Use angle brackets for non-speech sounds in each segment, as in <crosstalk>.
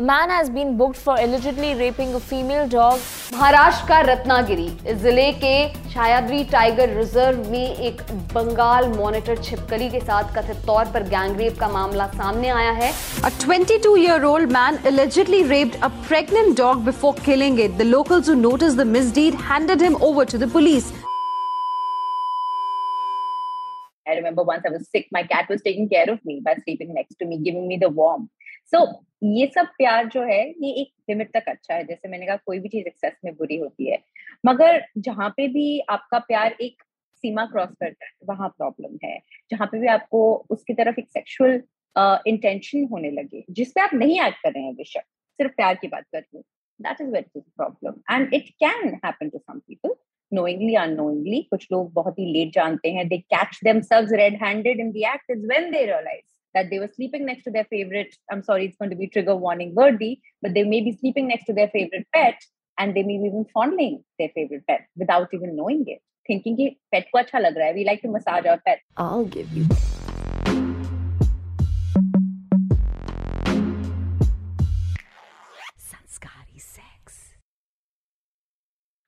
A man has been booked for allegedly raping a female dog. Maharashtra का रत्नागिरी जिले के छायाद्री tiger reserve में एक बंगाल मॉनिटर छिपकली के साथ कथित तौर पर गैंगरेप का मामला सामने आया है A 22-year-old man allegedly raped a pregnant dog before killing it. The locals who noticed the misdeed handed him over to the police. I remember once I was sick, my cat was taking care of me by sleeping next to me, giving me the Warm. So, ये सब प्यार जो है, ये एक limit तक अच्छा है। जैसे मैंने कहा, कोई भी चीज़ एक्सेस में बुरी होती है। मगर जहाँ पे भी आपका प्यार एक सीमा क्रॉस करता है, वहाँ प्रॉब्लम है। जहाँ पे भी आपको उसकी तरफ़ एक सेक्सुअल इंटेंशन होने लगे जिसपे आप नहीं एक्ट कर रहे हैं बेशक, सिर्फ़ प्यार की बात कर रही हूँ that is very problem and it can happen to some people knowingly, unknowingly कुछ लोग बहुत ही लेट जानते हैं, they catch themselves red handed in the act is when they realize that they were sleeping next to their favorite i'm sorry it's going to be trigger warning worthy but they may be sleeping next to their favorite pet and they may be even fondling their favorite pet without even knowing it thinking pet ko acha lag raha hai. We like to massage our pet. I'll give you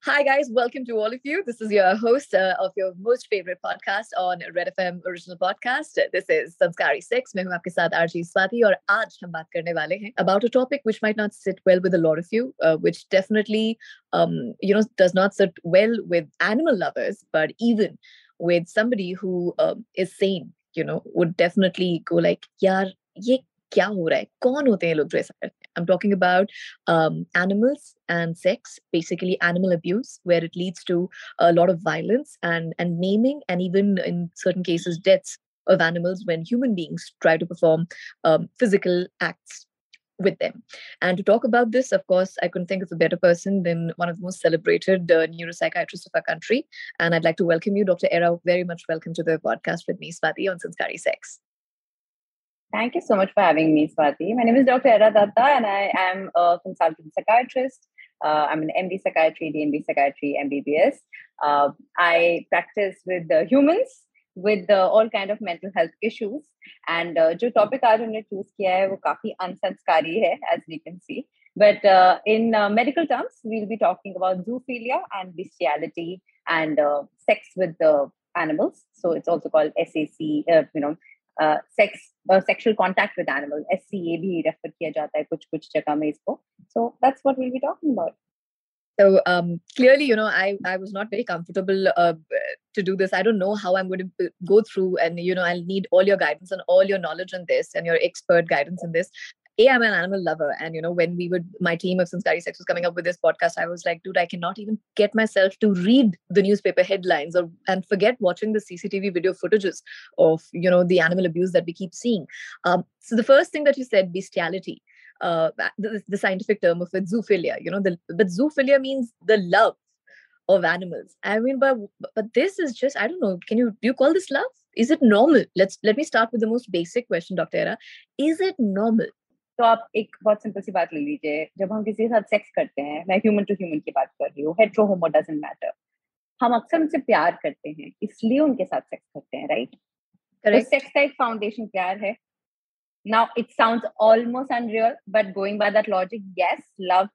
Hi, guys. Welcome to all of you. This is your host uh, of your most favorite podcast on Red FM original podcast. This is Sanskari Sex. मैं हूं आपके साथ RG Swati और आज हम बात करने वाले हैं about a topic which might not sit well with a lot of you, uh, which definitely, um, you know, does not sit well with animal lovers, but even with somebody who um, is sane, you know, would definitely go like, यार ये क्या हो रहा है कौन होते हैं लोग जो ऐसा करते हैं I'm talking about um, animals and sex, basically animal abuse, where it leads to a lot of violence and and maiming, and even in certain cases deaths of animals when human beings try to perform um, physical acts with them. And to talk about this, of course, I couldn't think of a better person than one of the most celebrated uh, neuropsychiatrists of our country. And I'd like to welcome you, Dr. Era. Very much welcome to the podcast with me, Swati, on Sanskari Sex. Thank you so much for having me, Swati. My name is Dr. Era Datta, and I am a consultant psychiatrist. Uh, I'm an MD psychiatry, DNB psychiatry, MBBS. Uh, I practice with the humans with uh, all kind of mental health issues. And uh, जो topic आज हमने choose किया है वो काफी unsanskari है, as we can see. But uh, in uh, medical terms, we'll be talking about zoophilia and bestiality and uh, sex with the animals. So it's also called SAC, uh, you know, uh, sex uh, sexual contact with animals SCA भी refer किया जाता है कुछ कुछ जगह में इसको so that's what we'll be talking about So um, clearly, you know, I I was not very comfortable uh, to do this. I don't know how I'm going to go through, and you know, I'll need all your guidance and all your knowledge on this and your expert guidance on this. A, I'm an animal lover, and you know, when we would, my team of Sanskari Sex was coming up with this podcast, I was like, dude, I cannot even get myself to read the newspaper headlines or and forget watching the CCTV video footages of you know the animal abuse that we keep seeing. Um, so the first thing that you said, bestiality uh, the, the scientific term of it, zoophilia. You know, the, but zoophilia means the love of animals. I mean, but but this is just I don't know. Can you do you call this love? Is it normal? Let's let me start with the most basic question, Dr. Era. Is it normal? तो आप एक बहुत simple सी बात ले लीजिए जब हम किसी के साथ सेक्स करते हैं मैं ह्यूमन टू ह्यूमन की बात कर रही हूँ हेट्रो होमो डजंट मैटर हम अक्सर उनसे प्यार करते हैं इसलिए उनके साथ सेक्स करते हैं राइट तो सेक्स का एक फाउंडेशन प्यार है। Now it sounds almost unreal but going by that logic yes love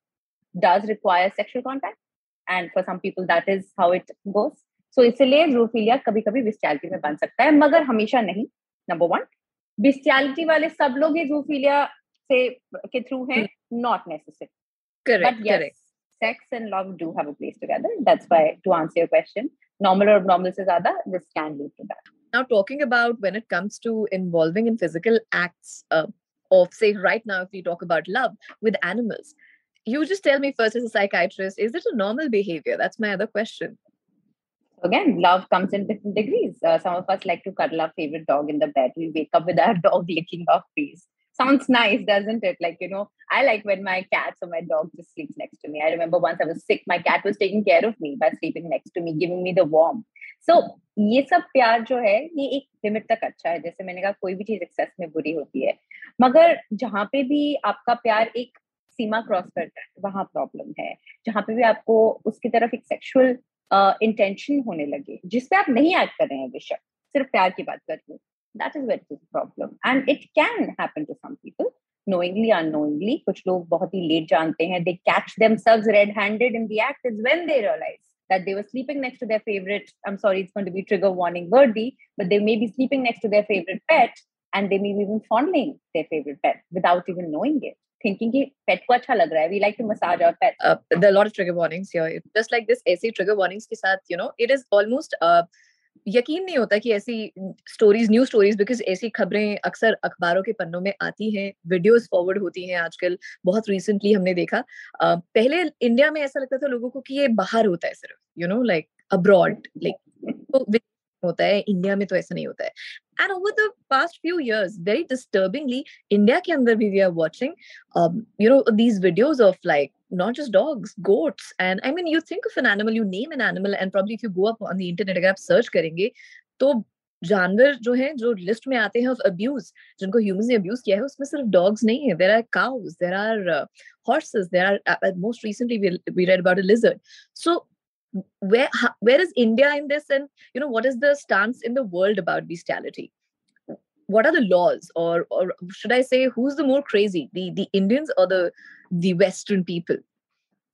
does require sexual contact and for some people that is how it goes. So इसलिए जूफिलिया कभी कभी बिस्टियलिटी में बन सकता है मगर हमेशा नहीं नंबर वन बिस्टियलिटी वाले सब लोग ही जूफिलिया से के थ्रू हैं not necessary Correct. but yes correct. sex and love do have a place together that's why to answer your question normal or abnormal se zyada this can lead to that Now, talking about when it comes to involving in physical acts uh, of, say, right now, if we talk about love with animals, you just tell me first as a psychiatrist, is it a normal behavior? That's my other question. again love comes in different degrees uh, some of us like to cuddle our favorite dog in the bed we wake up with our <laughs> dog licking our face Sounds nice doesn't it like you know i like when my cats or my dog just sleeps next to me i remember once i was sick my cat was taking care of me by sleeping next to me giving me the warm so ये सब प्यार जो है ये एक limit तक अच्छा है जैसे मैंने कहा कोई भी चीज़ एक्सेस में बुरी होती है मगर जहाँ पे भी आपका प्यार एक सीमा क्रॉस करता है वहाँ प्रॉब्लम है जहाँ पे भी आपको उसकी तरफ़ एक सेक्सुअल इंटेंशन होने लगे जिसपे आप नहीं एक्ट कर रहे हैं बेशक सिर्फ़ प्यार की बात कर रही हूँ that is where it is a problem. And it can happen to some people knowingly unknowingly. kuch log bahut hi late jante hain they catch themselves red handed in the act is when they realize that they were sleeping next to their favorite i'm sorry it's going to be trigger warning worthy but they may be sleeping next to their favorite pet and they may be even fondling their favorite pet without even knowing it. Thinking ki pet ko acha lag raha hai we like to massage our pet. Uh, there are a lot of trigger warnings here. Just like this ac trigger warnings ke saath you know it is almost uh, यकीन नहीं होता कि ऐसी stories new stories because ऐसी खबरें अक्सर अखबारों के पन्नों में आती हैं वीडियोस फॉरवर्ड होती हैं आजकल बहुत रिसेंटली हमने देखा। uh, पहले इंडिया में ऐसा लगता था लोगों को कि ये बाहर होता है सिर्फ़ you know like abroad like होता है इंडिया में तो ऐसा नहीं होता है and over the past few years very disturbingly India के अंदर भी we are watching you know these videos of like not just dogs, goats. And I mean, you think of an animal, you name an animal, and probably if you go up on the internet, अगर आप search करेंगे तो जानवर जो हैं जो list में आते हैं ऑफ़ अब्यूज जिनको ह्यूमंस ने अब्यूज किया है उसमें सिर्फ़ डॉग्स नहीं है there are cows there are horses there are uh, most recently we, we read about a lizard so where where is india in this and you know what is the stance in the world about bestiality what are the laws or or should i say who's the more crazy the the indians or the the Western people?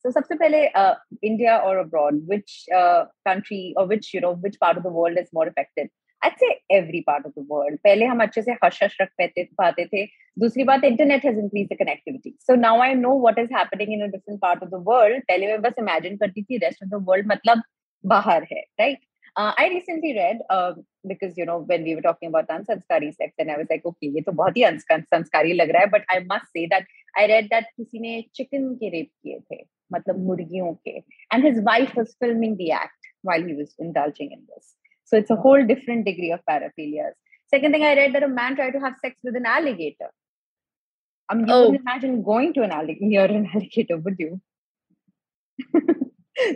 So, सबसे पहले uh, India or abroad, which uh, country or which you know which part of the world is more affected? आज every part of the world पहले हम अच्छे से hush hush रख पाते पाते थे। दूसरी बात internet has increase the connectivity so now I know what is happening in a different part of the world पहले मैं बस इमेजिन करती थी रेस्ट ऑफ़ द वर्ल्ड मतलब बाहर है right I recently read because you know when we talking about अनसंस्कारी sex and I like okay ये तो बहुत ही संस्कारी लग रहा है but I must say that I read that किसी ने चिकन के रेप किए थे मतलब मुर्गियों के। And his wife was filming the act while he was indulging in this So it's a whole different degree of paraphilias. Second thing I read that a man tried to have sex with an alligator. I mean, you oh. wouldn't imagine going to an alligator near an alligator, would you?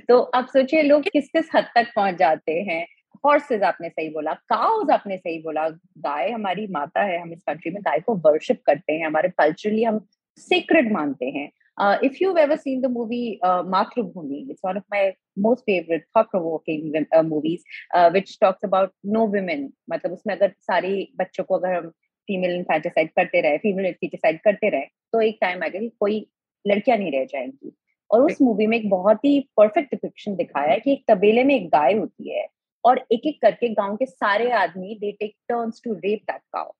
तो अब सोचिए लोग किस किस हद तक पहुँच जाते हैं हॉर्सेज आपने सही बोला काउज आपने सही बोला गाय हमारी माता है हम इस कंट्री में गाय को वर्शिप करते हैं हमारे कल्चरली हम सीक्रेट मानते हैं if you ever seen the movie Matrubhoomi it's one of my most favourite thought provoking movies which talks about no women मतलब उसमें अगर सारी बच्चों को अगर हम फीमेल इन्फेंटिसाइड करते रहे फीमेल इन्फेंटिसाइड करते रहे तो एक टाइम आएगा कि कोई लड़कियाँ नहीं रह जाएँगी। और उस मूवी में एक बहुत ही परफेक्ट डिपिक्शन दिखाया है कि एक तबेले में एक गाय होती है और एक एक करके गाँव के सारे आदमी they take turns to rape that cow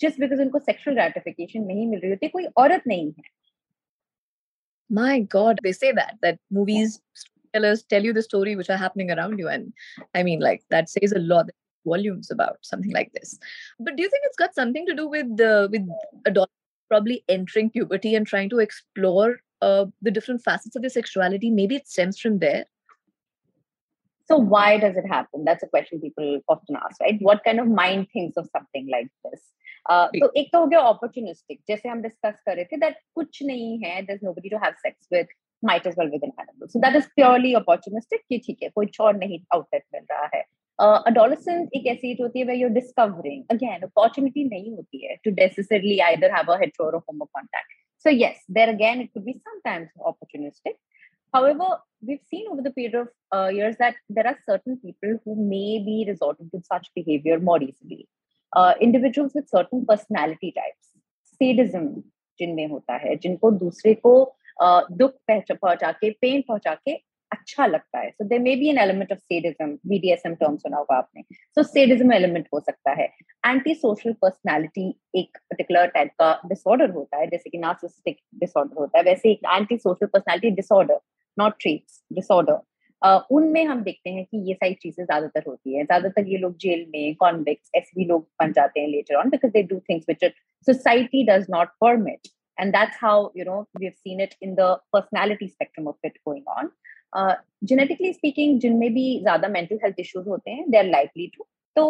just because उनको सेक्सुअल ग्रेटिफिकेशन नहीं मिल रही होती कोई औरत नहीं है। My God, they say that that movies tell us tell you the story which are happening around you, and I mean, like that says a lot volumes about something like this. But do you think it's got something to do with uh, with adults probably entering puberty and trying to explore uh, the different facets of their sexuality? Maybe it stems from there. So why does it happen? That's a question people often ask right? What kind of mind thinks of something like this तो एक तो हो गया opportunistic जैसे हम discuss कर रहे थे दैट कुछ नहीं है thus no to have sex with might as well with an animal so that is purely opportunistic कि ठीक है कोई और नहीं आउटलेट मिल रहा है। अडोलसेंट एक ऐसी एज होती है where you're discovering again opportunity नहीं होती है to necessarily either have a hetero homo contact so yes there again it could be sometimes opportunistic However, we've seen over the period of uh, years that there are certain people who may be resorting to such behavior more easily. Uh, individuals with certain types, sadism जिनमें होता है जिनको दूसरे को uh, दुख पहुँचा के pen पहुँचा के अच्छा लगता है। So they may be an element of sadism BDSM term सुना होगा आपने। सो सेडिज्म एलिमेंट हो सकता है। एंटी सोशल पर्सनैलिटी एक पर्टिकुलर टाइप का डिसऑर्डर होता है जैसे कि नार्सिस्टिक डिसऑर्डर होता है। वैसे एक anti social personality disorder not traits disorder उनमें हम देखते हैं कि ये सारी चीज़ें ज़्यादातर होती है। ज़्यादातर ये लोग जेल में कॉन्विक्स ऐसे भी लोग बन जाते हैं later on because they do things which society does not permit and that's how, you know, we've seen it in the personality spectrum of it going on. Genetically speaking जिनमें भी ज़्यादा मेंटल हेल्थ इश्यूज़ होते हैं they are likely to तो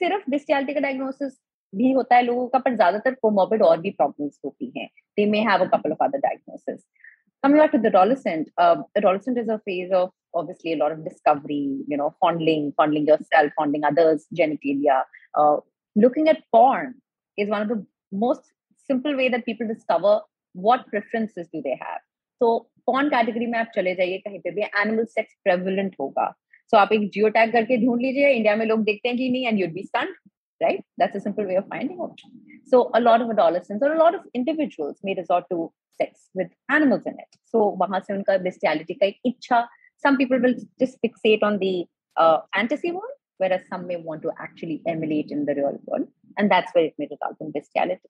सिर्फ़ डिस्टियालिटी का diagnosis भी होता है लोगों का, पर ज़्यादातर कोमोबिड और भी प्रॉब्लम्स होती हैं। They may have a couple of other diagnosis coming back to the adolescent uh, adolescent is a phase of obviously a lot of discovery you know fondling fondling yourself fondling others genitalia uh, looking at porn is one of the most simple way that people discover what preferences do they have so कौन category में आप चले जाइए कहीं पे भी animal sex prevalent होगा सो so, आप एक जियो टैग करके ढूंढ लीजिए इंडिया में लोग देखते हैं कि नहीं and you'd be stunned right? That's a simple way of finding out. So a lot of adolescents or a lot of individuals may resort to sex with animals in it. So वहाँ से उनका bestiality का एक इच्छा. Some people will just fixate on the uh, fantasy world, whereas some may want to actually emulate in the real world, and that's where it may result in bestiality.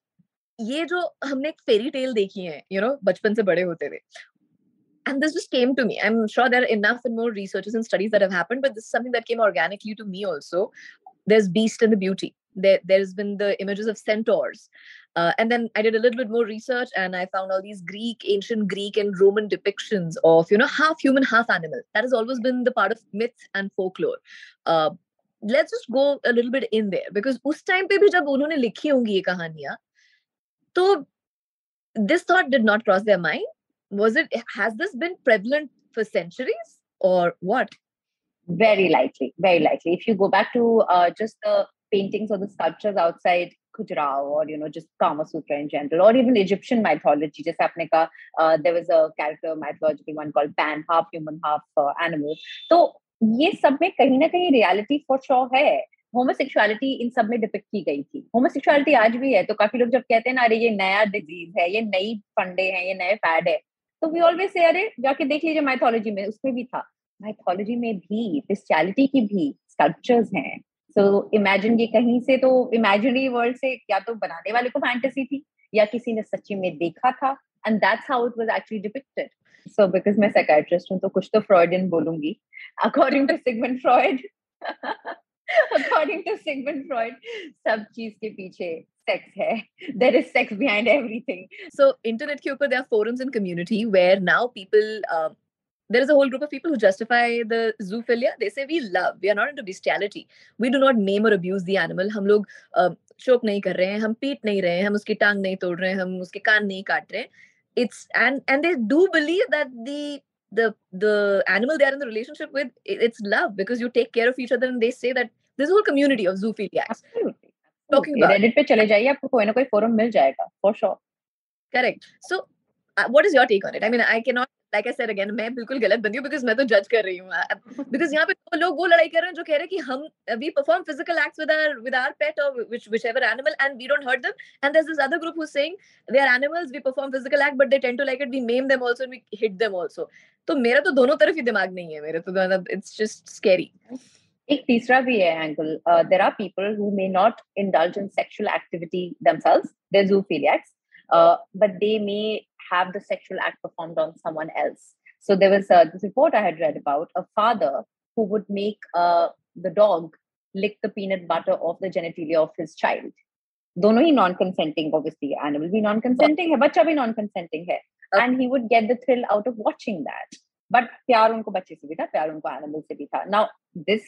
ये जो हमने एक फेरी टेल देखी है you no बचपन से बड़े होते हुए and this just came to me i'm sure there are enough and more researches and studies that have happened but this is something that came organically to me also there's beast and the beauty there there's been the images of centaurs. Uh, and then i did a little bit more research and i found all these greek ancient greek and roman depictions of you know half human half animal. That has always been the part of myth and folklore. Uh, let's just go a little bit in there because us time pe bhi jab unhone likhi hongi ye to this thought did not cross their mind. Was it has this been prevalent for centuries or what? Very likely very likely. If you go back to uh, just the paintings or the sculptures outside Khajuraho or, you know, just Kama Sutra in general, or even Egyptian mythology, just apne ka, uh, there was a character, mythological one called Pan, half human, half uh, animal. So ये सब में कहीं ना कहीं reality for sure है homosexuality इन सब में डिपिक्ट की गई थी होमोसेक्सुअलिटी आज भी है तो काफ़ी लोग जब कहते हैं ना अरे ये नया डिज़ीज़ है ये नई फंडे हैं ये नए फैड है तो वी ऑलवेज से अरे जाके देख लीजिए माइथोलॉजी में उसमें भी था माइथोलॉजी में भी स्पेशलिटी की भी स्कल्पचर्स हैं सो so, इमेजिन ये कहीं से तो इमेजिनरी वर्ल्ड से या तो बनाने वाले को फैंटेसी थी या किसी ने सच्ची में देखा था and that's how it was actually depicted so because मैं साइकाइट्रिस्ट हूँ तो कुछ तो फ्रॉइडियन बोलूँगी according to Sigmund Freud according to Sigmund Freud, सब चीज़ के पीछे sex है. There is sex behind everything. So internet के ऊपर there are forums and community where now people. Uh, there is a whole group of people who justify the zoophilia. They say we love, we are not into bestiality. We do not maim or abuse the animal. हम लोग चोक नहीं कर रहे हैं, हम पीट नहीं रहे हैं, हम उसकी टांग नहीं तोड़ रहे हैं, हम उसके कान नहीं काट रहे हैं. It's and and they do believe that the the the animal they are in the relationship with it's love because you take care of each other and they say that there's a whole community of zoophiliacs talking about Reddit पे चले जाइए आपको कोई ना कोई forum मिल जाएगा for sure correct so uh, what is your take on it i mean i cannot like I said again मैं बिल्कुल गलत बंदी हूँ बिकॉज़ मैं तो जज कर रही हूँ बिकॉज़ यहाँ पे तो लोग वो लड़ाई कर रहे हैं जो कह रहे हैं कि हम we perform physical acts with our with our pet और which whichever animal and we don't hurt them and there is this other group who saying they are animals we perform physical act but they tend to like it we maim them also and we hit them also तो मेरा तो दोनों तरफ़ ही दिमाग नहीं है मेरे तो मतलब इट्स जस्ट स्कैरी एक तीसरा भी है angle there are people who may not indulge in sexual activity themselves they're zoophiliacs uh, but they may have the sexual act performed on someone else So there was uh, this report I had read about a father who would make uh, the dog lick the peanut butter off the genitalia of his child. दोनों ही non consenting obviously animal भी non consenting है बच्चा भी non consenting है and he would get the thrill out of watching that but प्यार उनको बच्चे से भी था प्यार उनको एनिमल से भी था now this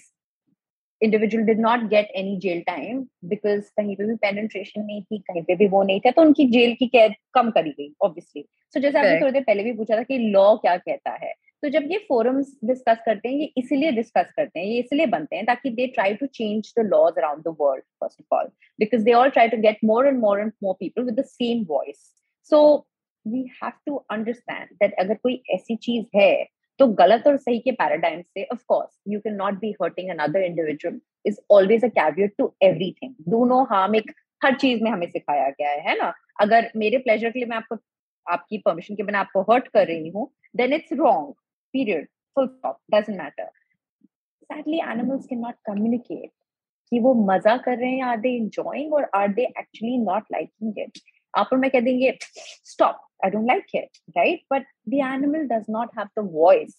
individual did not get any jail time because कहीं पे भी penetration नहीं थी कहीं पे भी वो नहीं था तो उनकी जेल की कैद कम करी गई obviously. So जैसे आपने थोड़ी देर पहले भी पूछा था कि लॉ क्या कहता है तो जब ये फोरम्स डिस्कस करते हैं ये इसीलिए डिस्कस करते हैं ये इसलिए बनते हैं ताकि they try to change the laws around the world first of all because they all try to get more and more and more people with the same voice so we have to understand that अगर कोई ऐसी चीज़ है तो गलत और सही के paradigm से of course you can not be hurting another individual is always a caveat to everything do no harm एक, हर चीज़ में हमें सिखाया गया है है ना? अगर मेरे प्लेजर के लिए मैं आपको, आपकी परमिशन के बिना आपको हर्ट कर रही हूँ then it's wrong period full stop doesn't matter sadly animals can not communicate कि वो मज़ा कर रहे हैं आर दे एंजॉइंग और are they actually not liking it आप और मैं कह देंगे stop I don't like it, right? But the animal does not have the voice.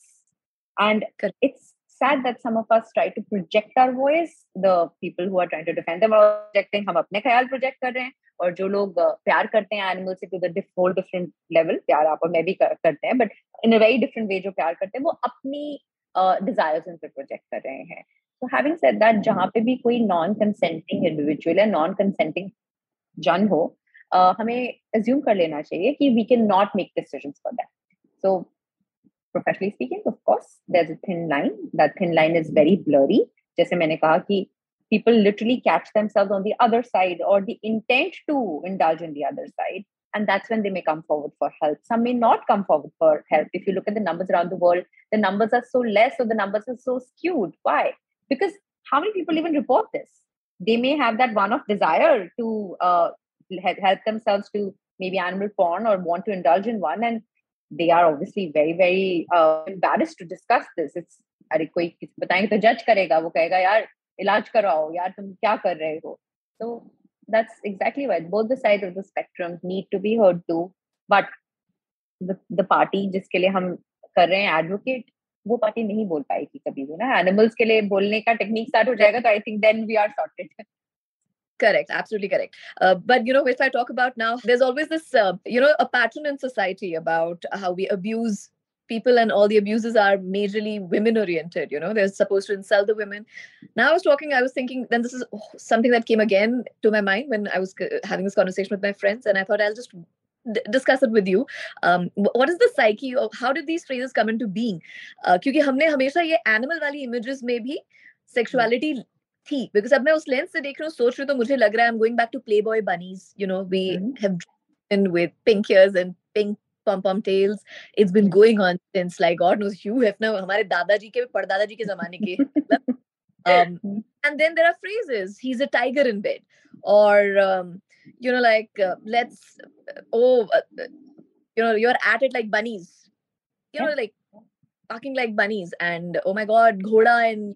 And it's sad that some of us try to project our voice. The people who are trying to defend them are projecting, हम अपने ख्याल project कर रहे हैं और जो लोग प्यार करते हैं एनिमल से to the whole different level प्यार आप और मैं भी करते हैं but in a very different way जो प्यार करते हैं वो अपनी डिजायर्स उन पर प्रोजेक्ट कर रहे हैं so having said that जहाँ पे भी कोई नॉन कंसेंटिंग इंडिविजुअल है नॉन कंसेंटिंग जन हो हमें एज्यूम कर लेना चाहिए कि we can not make decision for that so professionally speaking of course there is a thin line that thin line is very blurry जैसे मैंने कहा कि people literally catch themselves on the other side or the intent to indulge in the other side and that's when they may come forward for help some may not come forward for help if you look at the numbers around the world the numbers are so less or the numbers are so skewed why because how many people even report this they may have that one of desire to uh, help themselves to maybe animal porn or want to indulge in one and they are obviously very very uh, embarrassed to discuss this it's अरे कोई बताएंगे तो जज करेगा वो कहेगा यार इलाज कराओ यार तुम क्या कर रहे हो so that's exactly right both the sides of the spectrum need to be heard too but the the party जिसके लिए हम कर रहे हैं advocate वो पार्टी नहीं बोल पाएगी कभी भी ना एनिमल्स के लिए बोलने का टेक्निक स्टार्ट हो जाएगा तो I think then we are sorted Correct, absolutely correct. Uh, but you know, if I talk about now, there's always this, uh, you know, a pattern in society about how we abuse people and all the abuses are majorly women oriented you know they're supposed to insult the women. Now i was talking i was thinking then this is something that came again to my mind when i was uh, having this conversation with my friends and i thought i'll just d- discuss it with you. Um, what is the psyche of how did these phrases come into being? Because uh, humne hamesha ye animal images maybe sexuality थी because अब मैं उस lens से देख रही हूँ सोच रही हूँ तो मुझे लग रहा है I'm going back to Playboy bunnies you know we mm-hmm. have been with pink ears and pink pom pom tails it's been going on since like God knows Hugh Hefner हमारे दादाजी के परदादाजी के जमाने के um, and then there are phrases he's a tiger in bed or um, you know like uh, let's oh uh, uh, you know you're at it like bunnies you know like talking like bunnies and oh my god ghoda and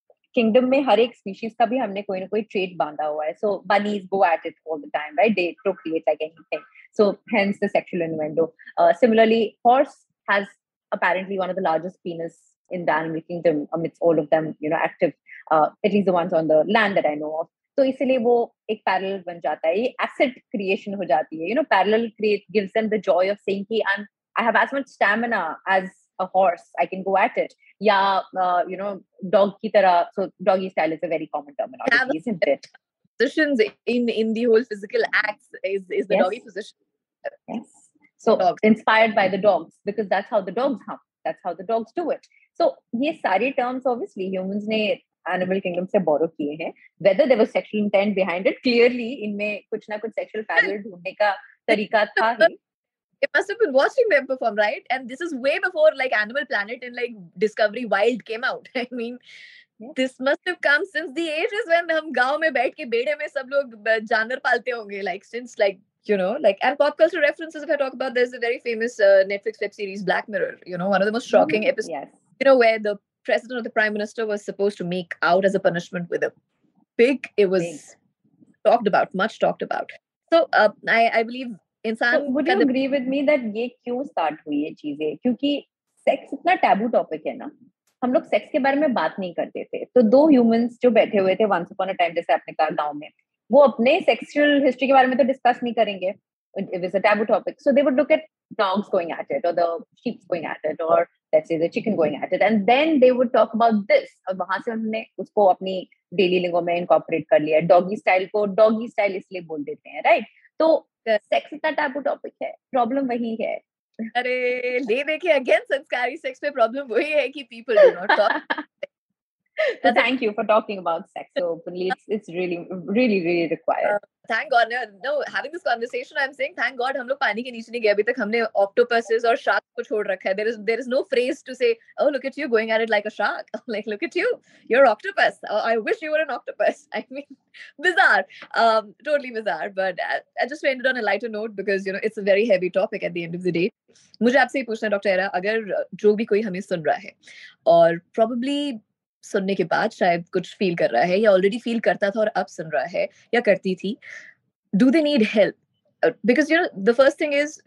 kingdom में हर एक species का भी हमने कोई ना कोई trade बांधा हुआ है। So bunnies go at it all the time right they do like anything so hence the sexual innuendo similarly horse has apparently one of the largest penis in the animal kingdom amidst all of them you know active it is the ones on the land that I know of तो इसीलिए वो एक parallel बन जाता है। ये asset creation हो जाती है। You know parallel create gives them the joy of saying की I have as much stamina as a horse i can go at it yeah uh, you know dog ki tarah so doggy style is a very common terminology yeah, isn't it positions in in the whole physical acts is is the yes. doggy position yes so dogs. inspired by the dogs because that's how the dogs hump that's how the dogs do it so ये सारे terms obviously humans ने animal kingdom से borrow किए हैं whether was sexual intent behind it clearly इनमें कुछ ना कुछ सेक्सुअल पैरल ढूँढने का तरीका था ही It must have been watching them perform, right? And this is way before like Animal Planet and like Discovery Wild came out. <laughs> I mean, yeah. this must have come since the ages when हम गांव में बैठ के बेड़े में सब लोग जानवर पालते होंगे like since like you know like and pop culture references if I talk about there's a very famous uh, Netflix web series Black Mirror you know one of the most shocking mm-hmm. episodes yes. you know where the president or the prime minister was supposed to make out as a punishment with a pig. It was pig. talked about, much talked about. So uh, I, I believe इंसान you agree with me ये क्यों start हुई है चीज़ें क्योंकि sex इतना taboo topic है ना हम लोग सेक्स के बारे में बात नहीं करते थे तो दो ह्यूमंस जो बैठे हुए थे वंस अपॉन अ टाइम जैसे आपने कहा गाँव में वो अपने सेक्सुअल हिस्ट्री के बारे में तो डिस्कस नहीं करेंगे it was a taboo topic. So they would look at dogs going at it or the sheep going at it or let's say the chicken going at it. And then they would talk about this. और वहाँ से उन्होंने उसको अपनी daily लिंगो में incorporate कर लिया doggy style को डॉगी स्टाइल इसलिए बोल देते हैं राइट तो सेक्स इतना टैबू टॉपिक है प्रॉब्लम वही है। अरे ले देखिए अगेन संस्कारी सेक्स पे प्रॉब्लम वही है कि people do not talk so thank you for talking about sex openly. It's, it's really, really, really required. Uh, thank God. No, no, having this conversation, I'm saying thank God हम लोग पानी के नीचे नहीं गए अभी तक हमने octopuses और sharks को छोड़ रखा है. There is there is no phrase to say, oh look at you going at it like a shark. <laughs> like look at you, you're octopus. Oh, I wish you were an octopus. <laughs> I mean, bizarre, um, totally bizarre. But I, I just ended on a lighter note because you know it's a very heavy topic at the end of the day. मुझे आपसे ही पूछना doctor era अगर जो भी कोई हमें सुन रहा है और probably सुनने के बाद शायद कुछ फील कर रहा है या ऑलरेडी फील करता था और अब सुन रहा है या करती थी do they need help because you know the first thing is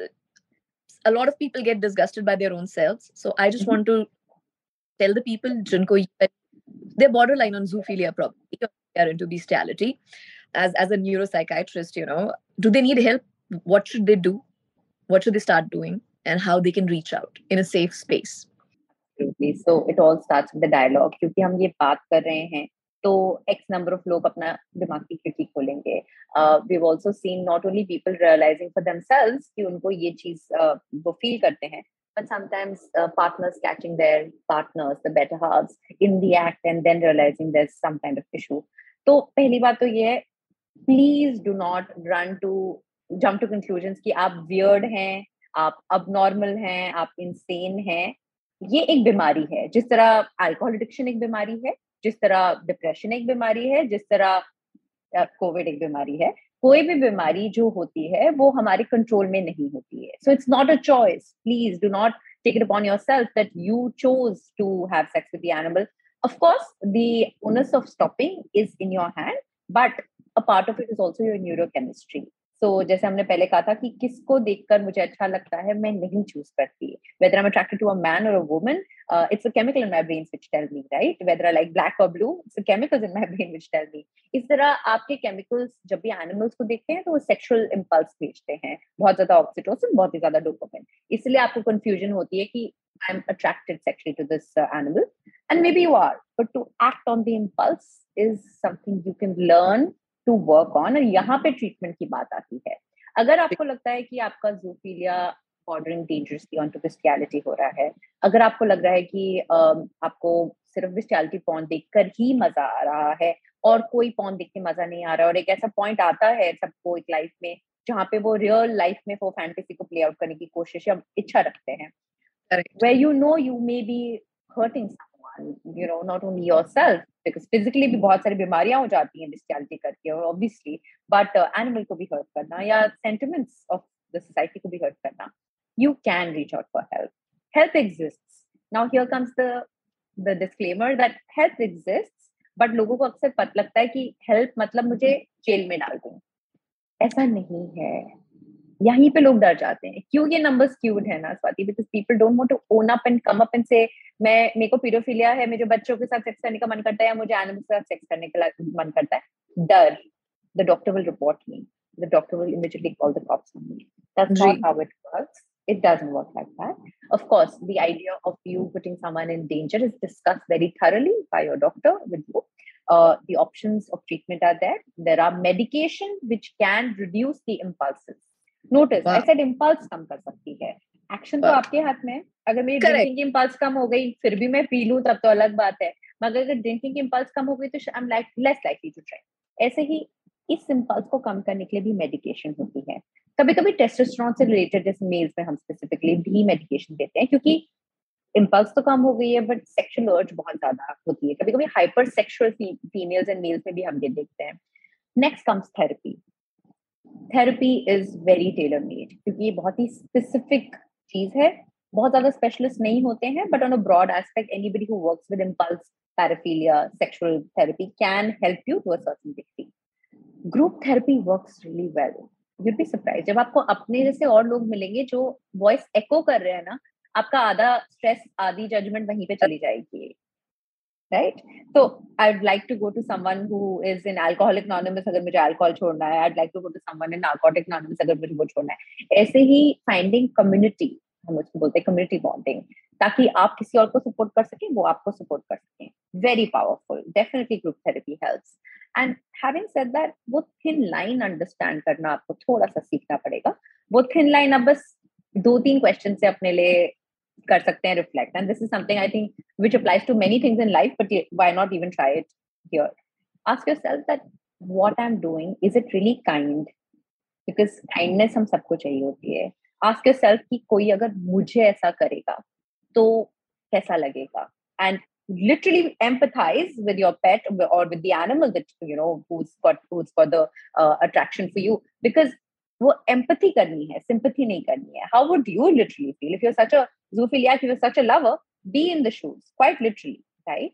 a lot of people get disgusted by their own selves so i just want to tell the people jinko they're borderline on zoophilia probably are into bestiality as as a neuropsychiatrist you know do they need help what should they do what should they start doing and how they can reach out in a safe space absolutely so it all starts with the dialogue क्योंकि हम ये बात कर रहे हैं तो x number of लोग अपना दिमाग की खिड़की खोलेंगे we also seen not only people realising for themselves कि उनको ये चीज़ uh, वो फील करते हैं but sometimes uh, partners catching their partners, the better halves, in the act and then realizing there's some kind of issue. तो पहली बात तो ये है please do not run to jump to conclusion कि आप वियर्ड हैं आप अब नॉर्मल हैं आप इंसेन हैं ये एक बीमारी है। जिस तरह अल्कोहल एडिक्शन एक बीमारी है, जिस तरह डिप्रेशन एक बीमारी है, जिस तरह कोविड एक बीमारी है, कोई भी बीमारी जो होती है, वो हमारे कंट्रोल में नहीं होती है। So it's not a choice please do not take it upon your self that you chose to have sex with the animal of course the owners of stopping is in your hand but a part of it is also your neurochemistry so so, जैसे हमने पहले कहा था कि किसको देखकर मुझे अच्छा लगता है मैं नहीं चूज़ करती। Whether I attracted to a man और a woman it's a chemical in my brain which tell me right whether I like black और blue it's a chemicals in my brain which tell me इस तरह आपके chemicals जब भी animals को देखते हैं तो वो सेक्सुअल इंपल्स भेजते हैं। बहुत ज़्यादा ऑक्सीटोसिन बहुत ही ज़्यादा डोपामिन इसलिए आपको कंफ्यूजन होती है कि I am attracted sexually to this animal and may be you are but to act on the impulse is something you can learn to work on और यहाँ पे ट्रीटमेंट की बात आती है। अगर आपको लगता है कि आपका zoophilia bordering dangerously on to bestiality हो रहा है अगर आपको लग रहा है कि आपको सिर्फ़ बिस्टियलिटी पॉन देखकर ही मज़ा आ रहा है और कोई पॉन देख के मज़ा नहीं आ रहा और एक ऐसा पॉइंट आता है सबको एक लाइफ में जहाँ पे वो रियल लाइफ में वो फैंटेसी को प्ले आउट करने की कोशिश या इच्छा रखते हैं। वे you know you may be hurting you know not only yourself because physically भी बहुत सारी बीमारियाँ हो जाती हैं bestiality करके obviously but uh, animal को भी hurt करना या sentiments of the society को भी hurt करना you can reach out for help help exists now here comes the the disclaimer that help exists but लोगों को अक्सर पता लगता है कि help मतलब मुझे जेल में डाल दूँ ऐसा नहीं है यहीं पे लोग डर जाते हैं क्यों ये नंबर स्क्यूड है ना Swati because people don't want to own up and come up and say मैं मेरे को पीडोफिलिया है मुझे बच्चों के साथ सेक्स करने का मन करता है या मुझे एनिमल्स के साथ सेक्स करने का मन करता है डर the doctor will report me the doctor will immediately call the cops on me. That's not how it works. It doesn't work like that. Of course, the idea of you putting someone in danger is discussed very thoroughly by your doctor with you. Uh, the options of treatment are there. There are medication which can reduce the impulses. Notice ऐसे impulse कम कर सकती है। Action तो आपके हाथ में अगर मेरी ड्रिंकिंग की इम्पल्स कम हो गई फिर भी मैं पी लूँ तब तो अलग बात है। मगर अगर ड्रिंकिंग की इम्पल्स कम हो गई तो I am like less likely to try ऐसे ही इस इम्पल्स को कम करने के लिए भी मेडिकेशन होती है। कभी कभी टेस्टोस्टेरोन से रिलेटेड जैसे मेल्स में हम स्पेसिफिकली भी मेडिकेशन देते हैं क्योंकि इम्पल्स तो कम हो गई है बट सेक्शुअल अर्ज़ बहुत ज़्यादा होती है। कभी कभी hyper sexual females and males में भी हम ये देखते हैं। Next comes therapy therapy is very tailor made क्योंकि ये बहुत ही स्पेसिफिक चीज़ है। बहुत ज़्यादा स्पेशलिस्ट नहीं होते हैं but on a broad aspect anybody who works with impulse paraphilia sexual therapy can help you to a certain degree group therapy works really well you'd be surprise जब आपको अपने जैसे और लोग मिलेंगे जो वॉइस एको कर रहे हैं ना, आपका आधा स्ट्रेस आधी जजमेंट वहीं पे चली जाएगी। Right so i'd like to go to someone who is in alcoholic anonymous agar mujhe alcohol chhodna hai i'd like to go to someone in narcotic anonymous agar mujhe wo chhodna hai aise hi finding community हम उसको बोलते हैं community bonding ताकि आप किसी और को support कर सकें वो आपको सपोर्ट कर सकें very powerful definitely group therapy helps and having said that वो थिन लाइन अंडरस्टैंड करना आपको थोड़ा सा सीखना पड़ेगा वो थिन लाइन अब बस दो तीन क्वेश्चन से अपने लिए कर सकते हैं reflect and this is something I think which applies to many things in life but why not even try it here ask yourself that what I am doing is it really kind because kindness हम सबको चाहिए होती है ask yourself कि कोई अगर मुझे ऐसा करेगा तो कैसा लगेगा and literally empathize with your pet or with the animal that you know who's got who's got the uh, attraction for you because वो एम्पथी करनी है सिंपथी नहीं करनी है। How would you literally feel if you such a zoophilia if you're such a lover be in the shoes quite literally right?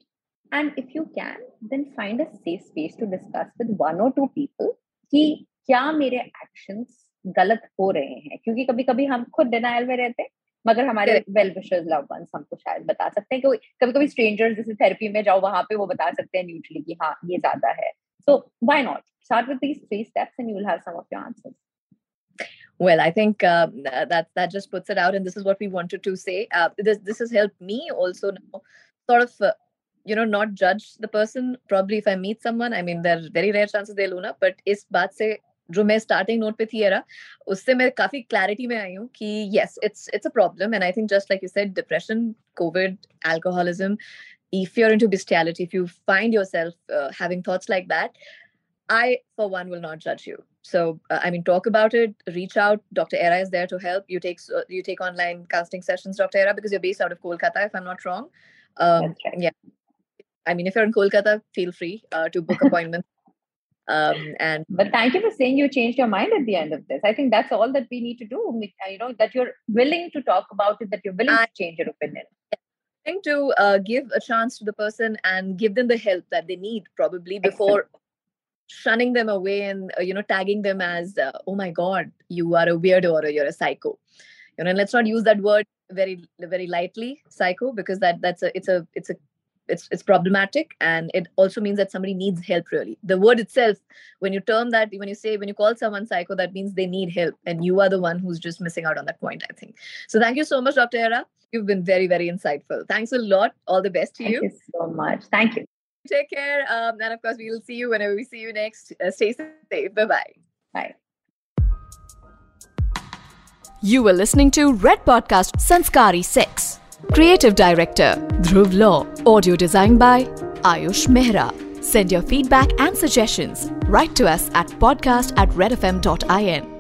And if you can then find a safe space to discuss with one or two people कि क्या मेरे actions गलत हो रहे हैं? क्योंकि कभी कभी हम खुद डिनाइल में रहते हैं मगर हमारे वेल विशर्स लव वंस हमको शायद बता सकते हैं कि कभी कभी स्ट्रेंजर्स जैसे थेरेपी में जाओ वहाँ पे वो बता सकते हैं न्यूट्रली कि हाँ ये ज़्यादा है। So why not start with these three steps and you will have some of your answers well i think uh, that that just puts it out and this is what we wanted to say uh, this this has helped me also now sort of uh, you know not judge the person probably if i meet someone i mean there are very rare chances they'll own up but is baat se जो मैं starting note पे थी era उससे मैं काफी clarity में आई हूँ कि yes it's it's a problem and I think just like you said depression Covid alcoholism if you're into bestiality if you find yourself uh, having thoughts like that i for one will not judge you so uh, i mean talk about it reach out dr era is there to help you take uh, you take online counseling sessions dr era because you're based out of kolkata if i'm not wrong um, right. yeah i mean if you're in kolkata feel free uh, to book appointments um, and But thank you for saying you changed your mind at the end of this. I think that's all that we need to do. Uh, You know, that you're willing to talk about it, that you're willing I- to change your opinion. trying to uh, give a chance to the person and give them the help that they need probably before shunning them away and uh, you know tagging them as uh, oh my god you are a weirdo or you're a psycho you know and let's not use that word very very lightly psycho because that that's a it's a it's a it's it's problematic and it also means that somebody needs help really the word itself when you term that when you say when you call someone psycho that means they need help and you are the one who's just missing out on that point i think so thank you so much dr era you've been very very insightful thanks a lot all the best to you. Thank you you so much. Thank you. Take care um, and of course we will see you whenever we see you next uh, stay safe bye bye Bye. You were listening to Red Podcast Sanskari 6. Creative Director Dhruv Law. Audio designed by Ayush Mehra. Send your feedback and suggestions. Write to us at podcast at redfm.in.